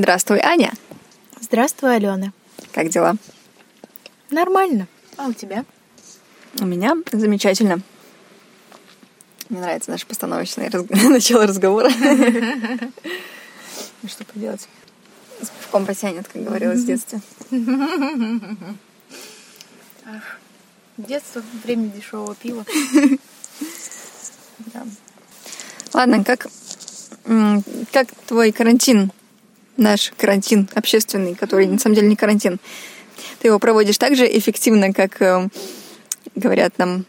Здравствуй, Аня. Здравствуй, Алена. Как дела? Нормально. А у тебя? У меня замечательно. Мне нравится наше постановочное раз... начало разговора. Ну что поделать? С пивком потянет, как говорилось в детстве. Детство, время дешевого пива. Да. Ладно, как, как твой карантин, наш карантин общественный, который на самом деле не карантин, ты его проводишь так же эффективно, как э, говорят нам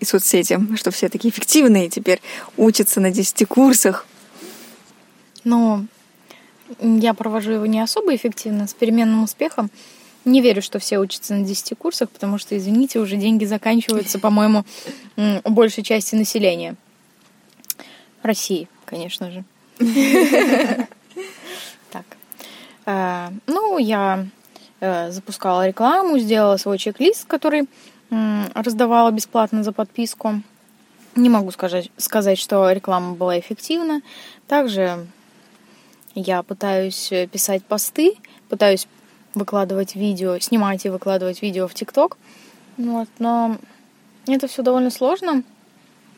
и соцсети, что все такие эффективные теперь учатся на 10 курсах. Но я провожу его не особо эффективно, с переменным успехом. Не верю, что все учатся на 10 курсах, потому что, извините, уже деньги заканчиваются, по-моему, у большей части населения. России, конечно же. Э, ну, я э, запускала рекламу, сделала свой чек-лист, который раздавала бесплатно за подписку. Не могу сказать, сказать, что реклама была эффективна. Также я пытаюсь писать посты, пытаюсь выкладывать видео, снимать и выкладывать видео в ТикТок. Вот, но это все довольно сложно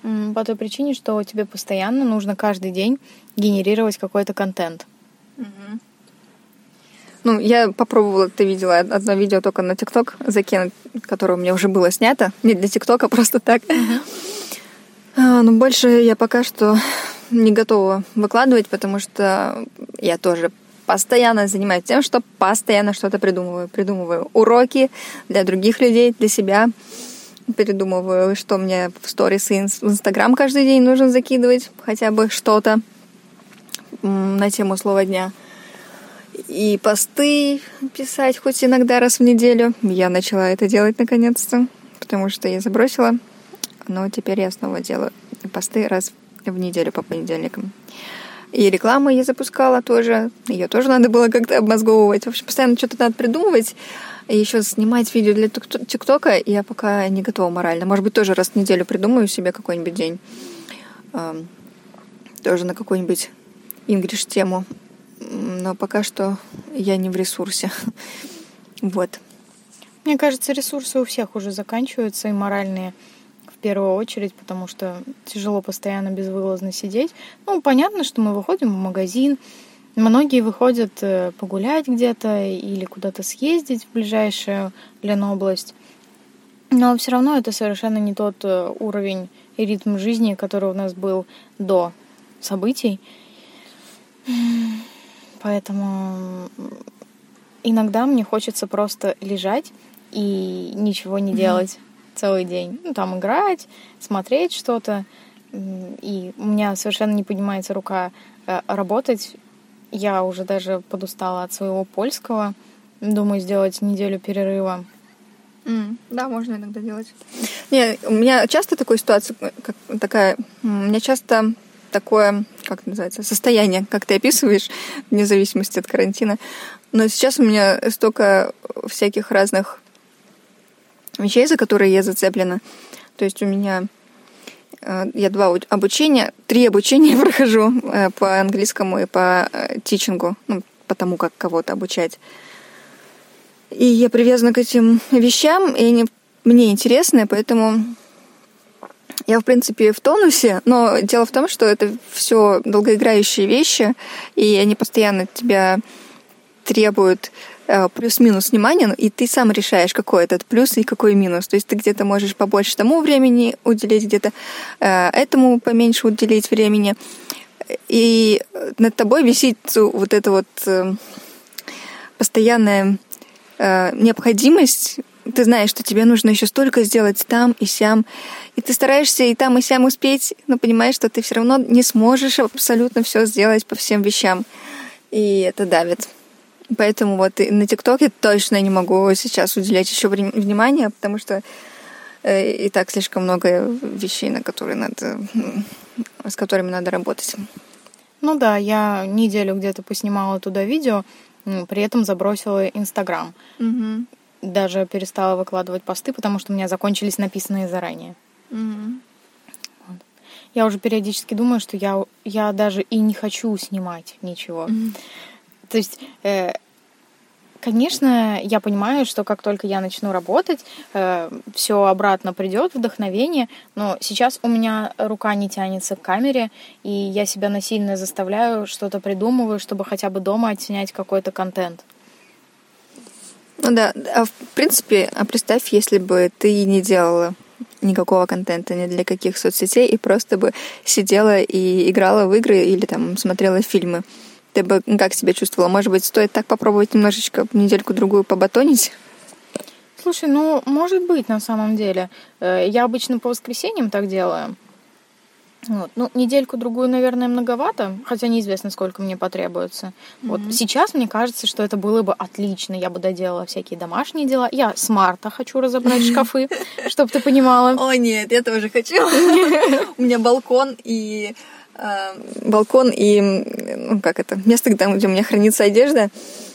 по той причине, что тебе постоянно нужно каждый день генерировать какой-то контент. Ну, я попробовала, ты видела одно видео только на ТикТок закинуть, которое у меня уже было снято. Не для ТикТока, просто так. Uh-huh. Но больше я пока что не готова выкладывать, потому что я тоже постоянно занимаюсь тем, что постоянно что-то придумываю. Придумываю уроки для других людей, для себя. Передумываю, что мне в сторис и в Инстаграм каждый день нужно закидывать хотя бы что-то на тему слова дня и посты писать хоть иногда раз в неделю. Я начала это делать наконец-то, потому что я забросила. Но теперь я снова делаю посты раз в неделю по понедельникам. И рекламу я запускала тоже. Ее тоже надо было как-то обмозговывать. В общем, постоянно что-то надо придумывать. И еще снимать видео для ТикТока я пока не готова морально. Может быть, тоже раз в неделю придумаю себе какой-нибудь день. Тоже на какую-нибудь Ингриш тему но пока что я не в ресурсе. Вот. Мне кажется, ресурсы у всех уже заканчиваются, и моральные в первую очередь, потому что тяжело постоянно безвылазно сидеть. Ну, понятно, что мы выходим в магазин, многие выходят э, погулять где-то или куда-то съездить в ближайшую Ленобласть. Но все равно это совершенно не тот э, уровень и ритм жизни, который у нас был до событий. Поэтому иногда мне хочется просто лежать и ничего не делать mm-hmm. целый день. Ну, там играть, смотреть что-то. И у меня совершенно не поднимается рука э, работать. Я уже даже подустала от своего польского. Думаю, сделать неделю перерыва. Mm, да, можно иногда делать. Не, у меня часто такая ситуация, как такая, у меня часто такое, как называется, состояние, как ты описываешь, вне зависимости от карантина. Но сейчас у меня столько всяких разных вещей, за которые я зацеплена. То есть у меня э, я два обучения, три обучения прохожу э, по английскому и по э, тичингу, ну, по тому, как кого-то обучать. И я привязана к этим вещам, и они мне интересны, поэтому я, в принципе, в тонусе, но дело в том, что это все долгоиграющие вещи, и они постоянно тебя требуют э, плюс-минус внимания, и ты сам решаешь, какой этот плюс и какой минус. То есть ты где-то можешь побольше тому времени уделить, где-то э, этому поменьше уделить времени. И над тобой висит вот эта вот э, постоянная необходимость ты знаешь, что тебе нужно еще столько сделать там и сям, и ты стараешься и там и сям успеть, но понимаешь, что ты все равно не сможешь абсолютно все сделать по всем вещам, и это давит. Поэтому вот на ТикТоке точно не могу сейчас уделять еще внимание, потому что э, и так слишком много вещей, на которые надо, с которыми надо работать. Ну да, я неделю где-то поснимала туда видео, при этом забросила Инстаграм. Угу даже перестала выкладывать посты, потому что у меня закончились написанные заранее. Mm-hmm. Вот. Я уже периодически думаю, что я, я даже и не хочу снимать ничего. Mm-hmm. То есть э, Конечно, я понимаю, что как только я начну работать, э, все обратно придет, вдохновение, но сейчас у меня рука не тянется к камере, и я себя насильно заставляю, что-то придумываю, чтобы хотя бы дома отснять какой-то контент. Ну да, а в принципе, а представь, если бы ты не делала никакого контента ни для каких соцсетей и просто бы сидела и играла в игры или там смотрела фильмы ты бы как себя чувствовала? Может быть, стоит так попробовать немножечко недельку-другую побатонить? Слушай, ну, может быть, на самом деле. Э, я обычно по воскресеньям так делаю. Вот. Ну, недельку-другую, наверное, многовато, хотя неизвестно, сколько мне потребуется. Mm-hmm. Вот сейчас мне кажется, что это было бы отлично. Я бы доделала всякие домашние дела. Я с марта хочу разобрать шкафы, чтобы ты понимала. О, нет, я тоже хочу. У меня балкон и Э, балкон и, ну, как это, место, где, где у меня хранится одежда,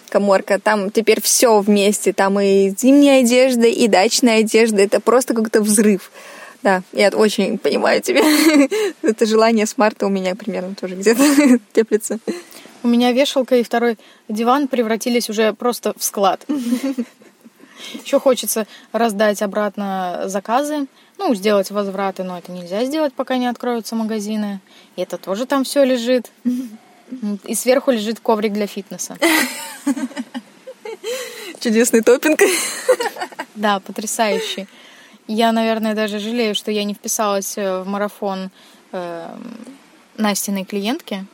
коморка, там теперь все вместе, там и зимняя одежда, и дачная одежда, это просто как-то взрыв. Да, я очень понимаю тебя. это желание с марта у меня примерно тоже где-то теплится. У меня вешалка и второй диван превратились уже просто в склад. Еще хочется раздать обратно заказы, ну, сделать возвраты, но это нельзя сделать, пока не откроются магазины. И это тоже там все лежит. И сверху лежит коврик для фитнеса. Чудесный топинг. Да, потрясающий. Я, наверное, даже жалею, что я не вписалась э, в марафон э, Настиной клиентки.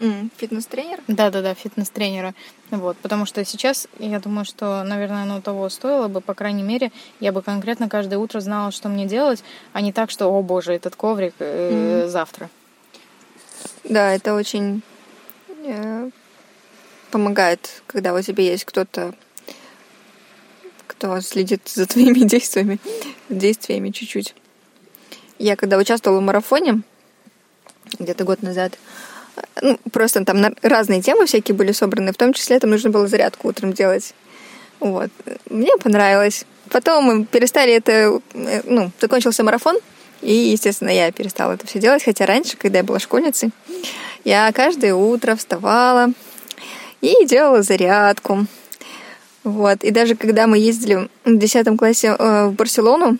Mm, фитнес-тренер? Да-да-да, фитнес-тренера. Вот, потому что сейчас, я думаю, что, наверное, оно того стоило бы, по крайней мере, я бы конкретно каждое утро знала, что мне делать, а не так, что, о боже, этот коврик э, mm. завтра. Да, это очень э, помогает, когда у тебя есть кто-то, кто следит за твоими действиями, действиями чуть-чуть. Я когда участвовала в марафоне, где-то год назад, ну, просто там разные темы всякие были собраны, в том числе там нужно было зарядку утром делать. Вот. Мне понравилось. Потом мы перестали это, э, ну, закончился марафон, и, естественно, я перестала это все делать, хотя раньше, когда я была школьницей, я каждое утро вставала и делала зарядку. Вот. И даже когда мы ездили в 10 классе э, в Барселону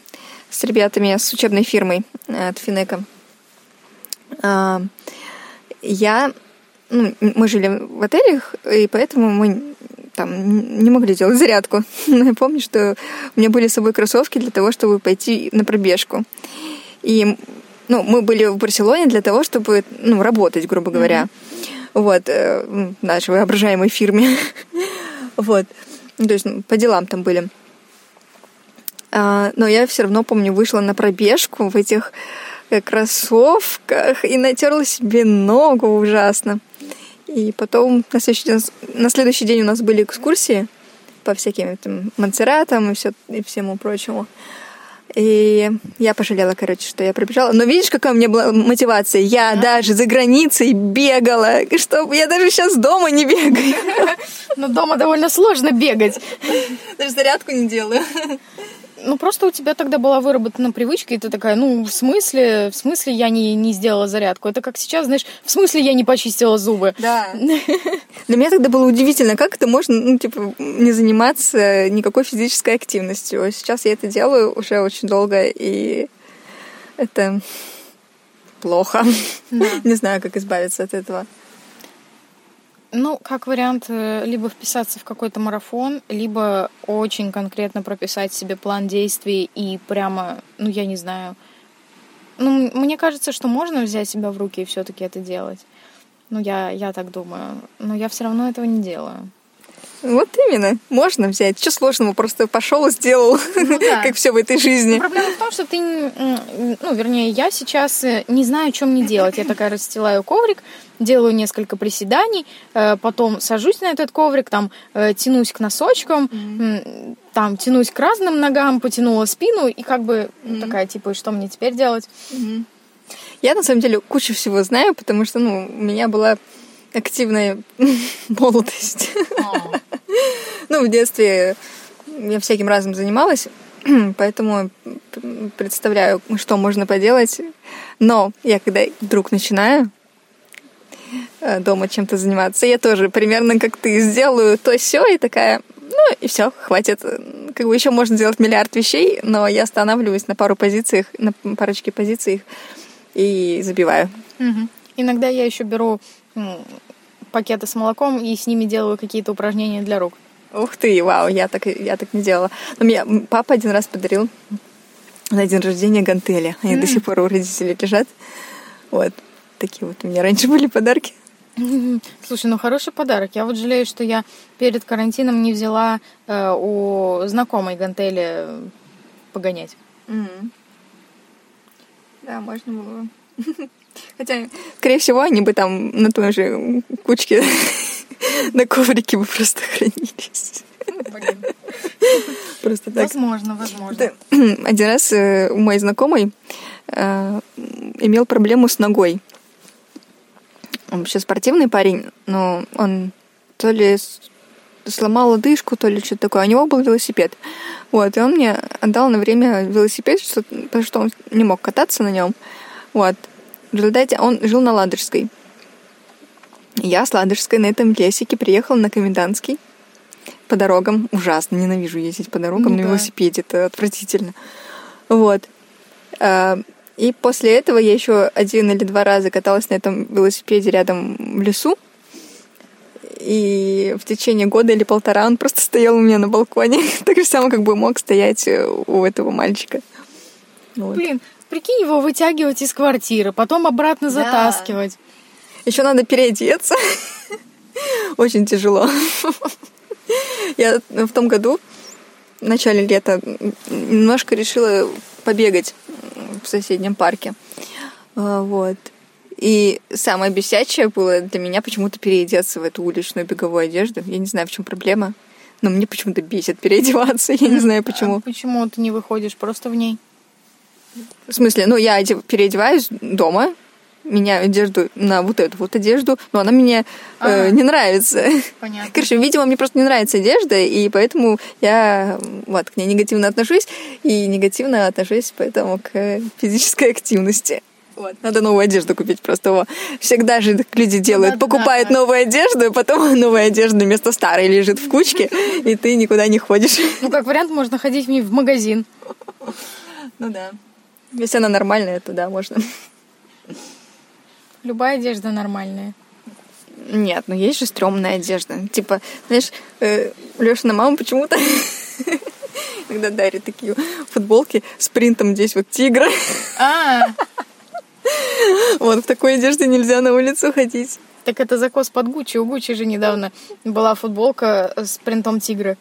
с ребятами, с учебной фирмой э, от Финека, я... Ну, мы жили в отелях, и поэтому мы там не могли делать зарядку. Но я помню, что у меня были с собой кроссовки для того, чтобы пойти на пробежку. И ну, мы были в Барселоне для того, чтобы ну, работать, грубо говоря. Mm-hmm. Вот, э, нашей воображаемой фирме. вот. Ну, то есть ну, по делам там были. А, но я все равно, помню, вышла на пробежку в этих кроссовках и натерла себе ногу ужасно. И потом на следующий день, на следующий день у нас были экскурсии по всяким там и, все, и всему прочему. И я пожалела, короче, что я пробежала. Но видишь, какая у меня была мотивация? Я а? даже за границей бегала. Что я даже сейчас дома не бегаю. Но дома довольно сложно бегать. Даже зарядку не делаю. Ну, просто у тебя тогда была выработана привычка, и ты такая, ну, в смысле, в смысле я не, не сделала зарядку? Это как сейчас, знаешь, в смысле я не почистила зубы? Да. Для меня тогда было удивительно, как это можно, ну, типа, не заниматься никакой физической активностью. Сейчас я это делаю уже очень долго, и это плохо. Да. Не знаю, как избавиться от этого. Ну, как вариант, э, либо вписаться в какой-то марафон, либо очень конкретно прописать себе план действий и прямо, ну, я не знаю. Ну, мне кажется, что можно взять себя в руки и все-таки это делать. Ну, я, я так думаю. Но я все равно этого не делаю. Вот именно. Можно взять. Что сложного? Просто пошел и сделал, ну, да. как все в этой жизни. Но проблема в том, что ты, ну, вернее, я сейчас э, не знаю, чем мне делать. Я такая расстилаю коврик, делаю несколько приседаний, э, потом сажусь на этот коврик, там э, тянусь к носочкам, mm-hmm. там тянусь к разным ногам, потянула спину и как бы mm-hmm. такая типа, что мне теперь делать? Mm-hmm. Я на самом деле кучу всего знаю, потому что ну у меня была активная молодость. Oh. ну в детстве я всяким разом занималась. Поэтому представляю, что можно поделать. Но я когда вдруг начинаю, э, дома чем-то заниматься. Я тоже примерно как ты сделаю то все и такая, ну и все, хватит. Как бы еще можно сделать миллиард вещей, но я останавливаюсь на пару позициях, на парочке позиций и забиваю. Угу. Иногда я еще беру пакеты с молоком и с ними делаю какие-то упражнения для рук. Ух ты, вау, я так, я так не делала. Но мне папа один раз подарил на день рождения гантели. Они mm. до сих пор у родителей лежат. Вот. Такие вот у меня раньше были подарки. Слушай, ну хороший подарок. Я вот жалею, что я перед карантином не взяла э, у знакомой гантели погонять. Mm. Да, можно было. Хотя, скорее всего, они бы там на той же кучке на коврике бы просто хранились. Просто так. Возможно, возможно. Один раз э, мой знакомый э, имел проблему с ногой. Он вообще спортивный парень, но он то ли сломал лодыжку, то ли что-то такое. У него был велосипед. Вот, и он мне отдал на время велосипед, что, потому что он не мог кататься на нем. Вот. В результате он жил на Ладожской. Я с Ладожской на этом лесике приехала на Комендантский по дорогам. Ужасно, ненавижу ездить по дорогам ну, на да. велосипеде, это отвратительно. Вот. А, и после этого я еще один или два раза каталась на этом велосипеде рядом в лесу. И в течение года или полтора он просто стоял у меня на балконе. Так же самое, как бы мог стоять у этого мальчика. Вот. Блин, прикинь его вытягивать из квартиры, потом обратно да. затаскивать. Еще надо переодеться. Очень тяжело. Я в том году, в начале лета, немножко решила побегать в соседнем парке. А, вот. И самое бесячее было для меня почему-то переодеться в эту уличную беговую одежду. Я не знаю, в чем проблема, но мне почему-то бесит переодеваться. Я не знаю, почему. А почему ты не выходишь просто в ней? В смысле, ну, я переодеваюсь дома, меняю одежду на вот эту вот одежду, но она мне э, ага. э, не нравится. Понятно. Короче, видимо, мне просто не нравится одежда, и поэтому я вот к ней негативно отношусь, и негативно отношусь поэтому к физической активности. Вот. Надо новую одежду купить просто. Его. Всегда же люди делают, Надо, покупают да. новую одежду, и потом новая одежда вместо старой лежит в кучке, и ты никуда не ходишь. Ну, как вариант, можно ходить в магазин. Ну да. Если она нормальная, то да, можно. Любая одежда нормальная. Нет, ну есть же стрёмная одежда. Типа, знаешь, э, Лешина мама почему-то иногда дарит такие футболки с принтом здесь вот тигра. А. Вот в такой одежде нельзя на улицу ходить. Так это закос под Гуччи. У Гуччи же недавно была футболка с принтом тигра.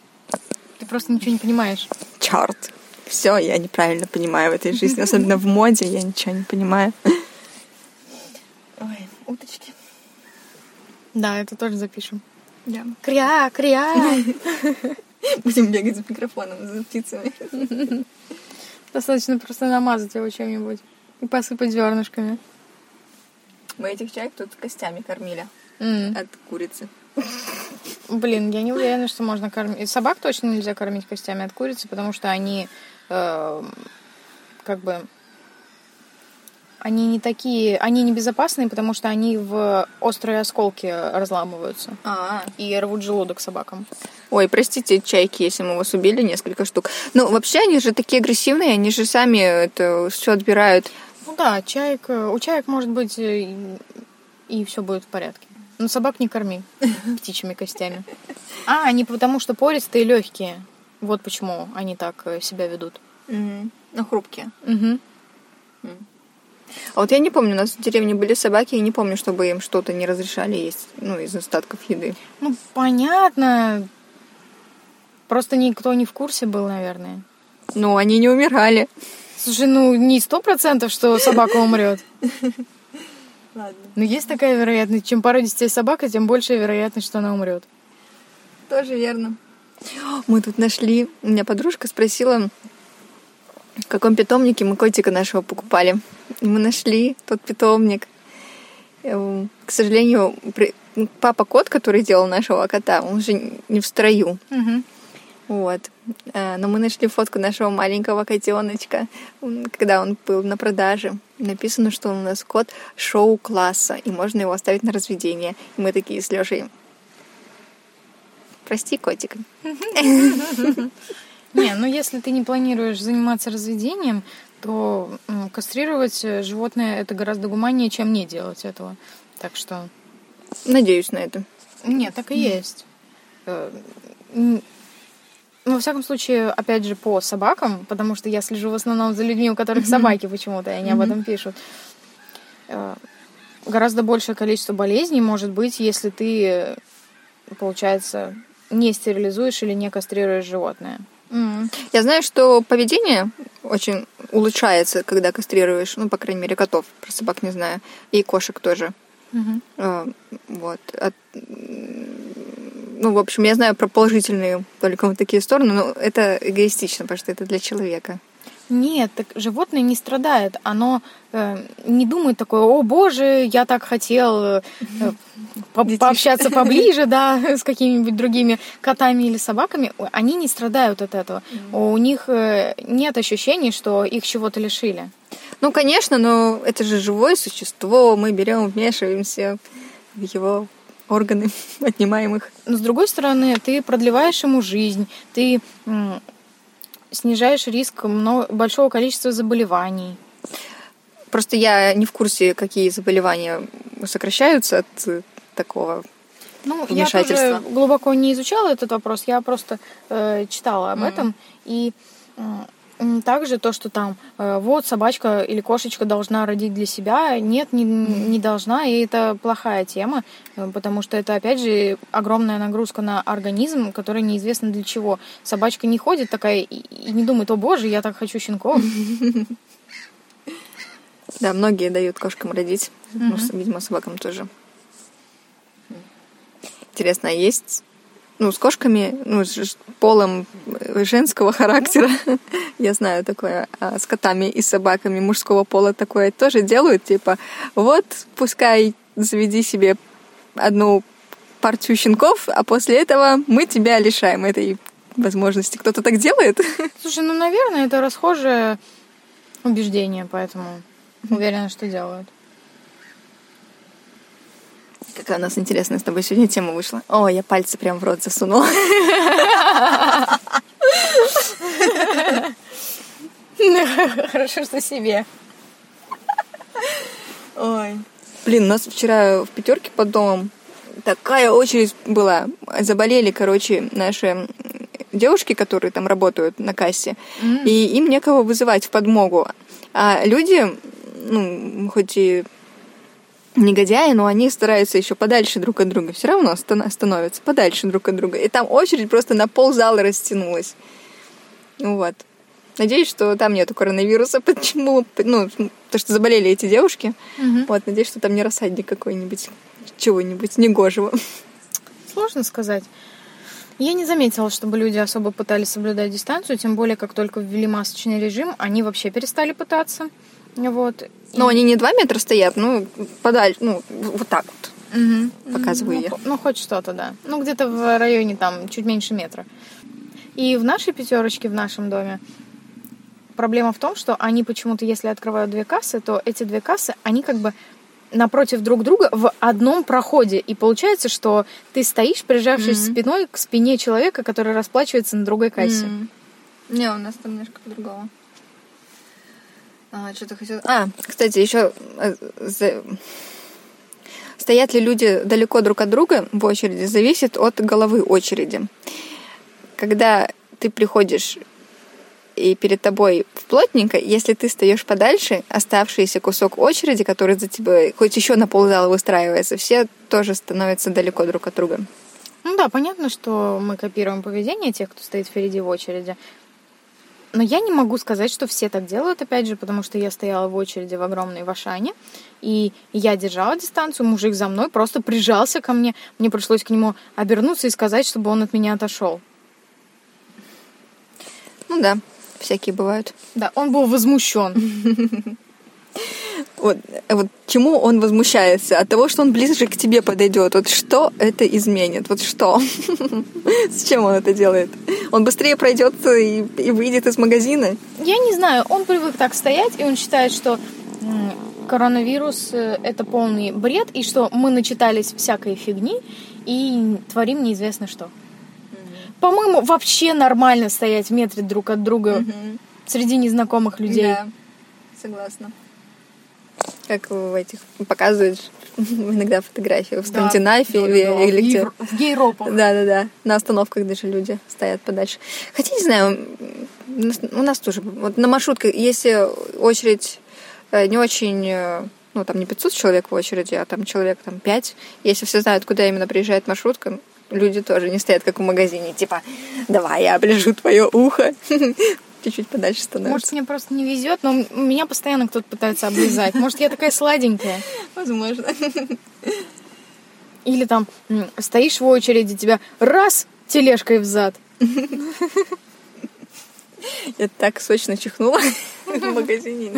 Ты просто ничего не понимаешь. Черт. Все, я неправильно понимаю в этой жизни. Особенно в моде я ничего не понимаю. Ой, уточки. Да, это тоже запишем. Да. Кря, кря. Будем бегать за микрофоном, за птицами. Достаточно просто намазать его чем-нибудь и посыпать зернышками. Мы этих чаек тут костями кормили mm. от курицы. Блин, я не уверена, что можно кормить. Собак точно нельзя кормить костями от курицы, потому что они э, как бы они не такие, они не безопасные, потому что они в острые осколки разламываются. А-а. И рвут желудок собакам. Ой, простите, чайки, если мы вас убили несколько штук. Ну, вообще, они же такие агрессивные, они же сами это все отбирают. Ну да, чаек, у чаек может быть и, и все будет в порядке. Но собак не корми птичьими костями. А, они потому что пористые и легкие. Вот почему они так э, себя ведут. Угу. Ну, хрупкие. Угу. А вот я не помню, у нас в деревне были собаки, и не помню, чтобы им что-то не разрешали есть, ну, из остатков еды. Ну, понятно. Просто никто не в курсе был, наверное. Ну, они не умирали. Слушай, ну, не сто процентов, что собака умрет. Ладно. Но есть такая вероятность. Чем породистее собака, тем больше вероятность, что она умрет. Тоже верно. Мы тут нашли, у меня подружка спросила, в каком питомнике мы котика нашего покупали. И мы нашли тот питомник. Э, к сожалению, папа кот, который делал нашего кота, он же не в строю. Угу. Вот. Э, но мы нашли фотку нашего маленького котеночка, когда он был на продаже. Написано, что он у нас кот шоу-класса, и можно его оставить на разведение. И мы такие с Лешей. Прости, котик. Не, ну если ты не планируешь заниматься разведением, то кастрировать э, животное это гораздо гуманнее, чем не делать этого. Так что... Надеюсь на это. Нет, так и есть. Ну, во всяком случае, опять же, по собакам, потому что я слежу в основном за людьми, у которых собаки почему-то, и они об этом пишут. Э, гораздо большее количество болезней может быть, если ты, получается, не стерилизуешь или не кастрируешь животное. Я знаю, что поведение очень улучшается, когда кастрируешь, ну, по крайней мере, котов, про собак не знаю, и кошек тоже. Угу. Вот. От ну, в общем, я знаю про положительные только вот такие стороны, но это эгоистично, потому что это для человека. Нет, так животное не страдает. Оно э, не думает такое, о боже, я так хотел э, по пообщаться поближе, да, с какими-нибудь другими котами или собаками. Они не страдают от этого. У них э, нет ощущений, что их чего-то лишили. Ну, конечно, но это же живое существо. Мы берем, вмешиваемся в его органы, отнимаем их. Но с другой стороны, ты продлеваешь ему жизнь, ты снижаешь риск большого количества заболеваний. Просто я не в курсе, какие заболевания сокращаются от такого ну, я тоже глубоко не изучала этот вопрос, я просто э, читала об mm. этом и э, также то, что там э, вот собачка или кошечка должна родить для себя, нет, не, не должна, и это плохая тема, э, потому что это, опять же, огромная нагрузка на организм, который неизвестно для чего. Собачка не ходит такая и не думает, о боже, я так хочу щенков. Да, многие дают кошкам родить, ну, видимо, собакам тоже. Интересно, а есть ну, с кошками, ну, с полом женского характера, я знаю такое, а с котами и собаками мужского пола такое тоже делают, типа, вот, пускай заведи себе одну партию щенков, а после этого мы тебя лишаем этой возможности. Кто-то так делает? Слушай, ну, наверное, это расхожее убеждение, поэтому уверена, что делают. Какая у нас интересная с тобой сегодня тема вышла. О, я пальцы прям в рот засунула. Хорошо, что себе. Ой. Блин, у нас вчера в пятерке под домом такая очередь была. Заболели, короче, наши девушки, которые там работают на кассе, mm. и им некого вызывать в подмогу. А люди, ну, хоть и негодяи, но они стараются еще подальше друг от друга. Все равно становятся подальше друг от друга. И там очередь просто на пол зала растянулась. Вот. Надеюсь, что там нету коронавируса. Почему? Ну, то, что заболели эти девушки. Угу. Вот, надеюсь, что там не рассадник какой-нибудь, чего-нибудь негожего. Сложно сказать. Я не заметила, чтобы люди особо пытались соблюдать дистанцию, тем более, как только ввели масочный режим, они вообще перестали пытаться. Вот. Но они не два метра стоят, ну, подальше, ну, вот так вот. Угу. Показываю ну, я. Ну, хоть что-то, да. Ну, где-то в районе там чуть меньше метра. И в нашей пятерочке, в нашем доме, проблема в том, что они почему-то, если открывают две кассы, то эти две кассы, они как бы напротив друг друга в одном проходе. И получается, что ты стоишь, прижавшись mm-hmm. спиной к спине человека, который расплачивается на другой кассе. Mm-hmm. Не, у нас там немножко по-другому. А, что-то хотела... А, кстати, еще э, стоят ли люди далеко друг от друга в очереди, зависит от головы очереди. Когда ты приходишь и перед тобой плотненько, если ты стоишь подальше, оставшийся кусок очереди, который за тебя хоть еще на ползала выстраивается, все тоже становятся далеко друг от друга. Ну да, понятно, что мы копируем поведение тех, кто стоит впереди в очереди. Но я не могу сказать, что все так делают, опять же, потому что я стояла в очереди в огромной Вашане, и я держала дистанцию, мужик за мной просто прижался ко мне. Мне пришлось к нему обернуться и сказать, чтобы он от меня отошел. Ну да, всякие бывают. Да, он был возмущен. вот, вот чему он возмущается? От того, что он ближе к тебе подойдет. Вот что это изменит? Вот что? С чем он это делает? Он быстрее пройдет и, и выйдет из магазина? Я не знаю, он привык так стоять, и он считает, что коронавирус э, это полный бред, и что мы начитались всякой фигни и творим неизвестно что. По-моему, вообще нормально стоять в метре друг от друга среди незнакомых людей. Да, согласна. Как в этих показывают иногда фотографии в Скандинавии да, да, или где. В Гейропах. Да, да, да. На остановках даже люди стоят подальше. Хотя, не знаю, у нас тоже. Вот на маршрутках, если очередь э, не очень э, ну, там не 500 человек в очереди, а там человек там 5. Если все знают, куда именно приезжает маршрутка, люди тоже не стоят, как в магазине, типа, давай я оближу твое ухо. Чуть-чуть подальше становится. Может, мне просто не везет, но меня постоянно кто-то пытается облизать. Может, я такая сладенькая. Возможно. Или там стоишь в очереди, тебя раз тележкой в зад. Я так сочно чихнула в магазине.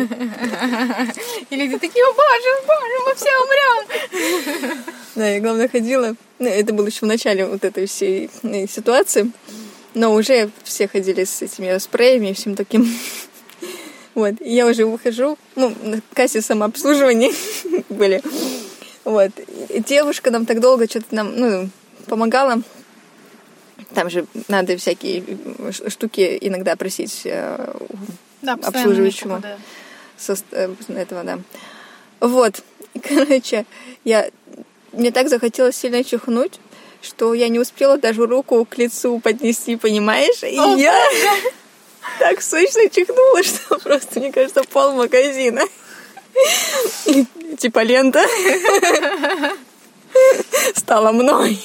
Или ты такие, боже, боже, мы все умрем. Да, я, главное, ходила. Ну, это было еще в начале вот этой всей э, ситуации. Но уже все ходили с этими спреями и всем таким. Вот, и я уже выхожу, ну, на кассе самообслуживания были. Вот, и девушка нам так долго что-то нам, ну, помогала. Там же надо всякие штуки иногда просить э, да, обслуживающему. Да. Со э, этого, да. Вот. Короче, я мне так захотелось сильно чихнуть, что я не успела даже руку к лицу поднести, понимаешь? И О, я боже. так сочно чихнула, что просто, мне кажется, пол магазина. И, типа лента стала мной.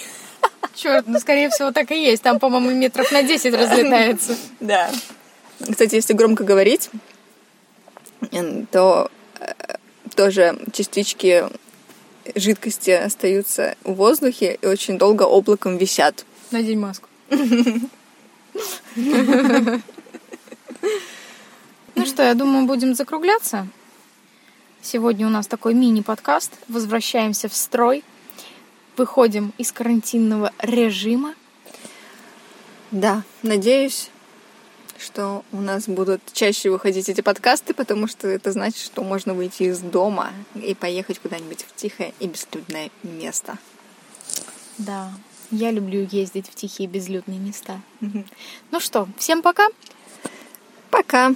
Черт, ну скорее всего так и есть. Там, по-моему, метров на 10 разлетается. Да. Кстати, если громко говорить, то э, тоже частички жидкости остаются в воздухе и очень долго облаком висят. Надень маску. Ну что, я думаю, будем закругляться. Сегодня у нас такой мини-подкаст. Возвращаемся в строй. Выходим из карантинного режима. Да, надеюсь, что у нас будут чаще выходить эти подкасты, потому что это значит, что можно выйти из дома и поехать куда-нибудь в тихое и безлюдное место. Да, я люблю ездить в тихие безлюдные места. Ну что, всем пока. Пока.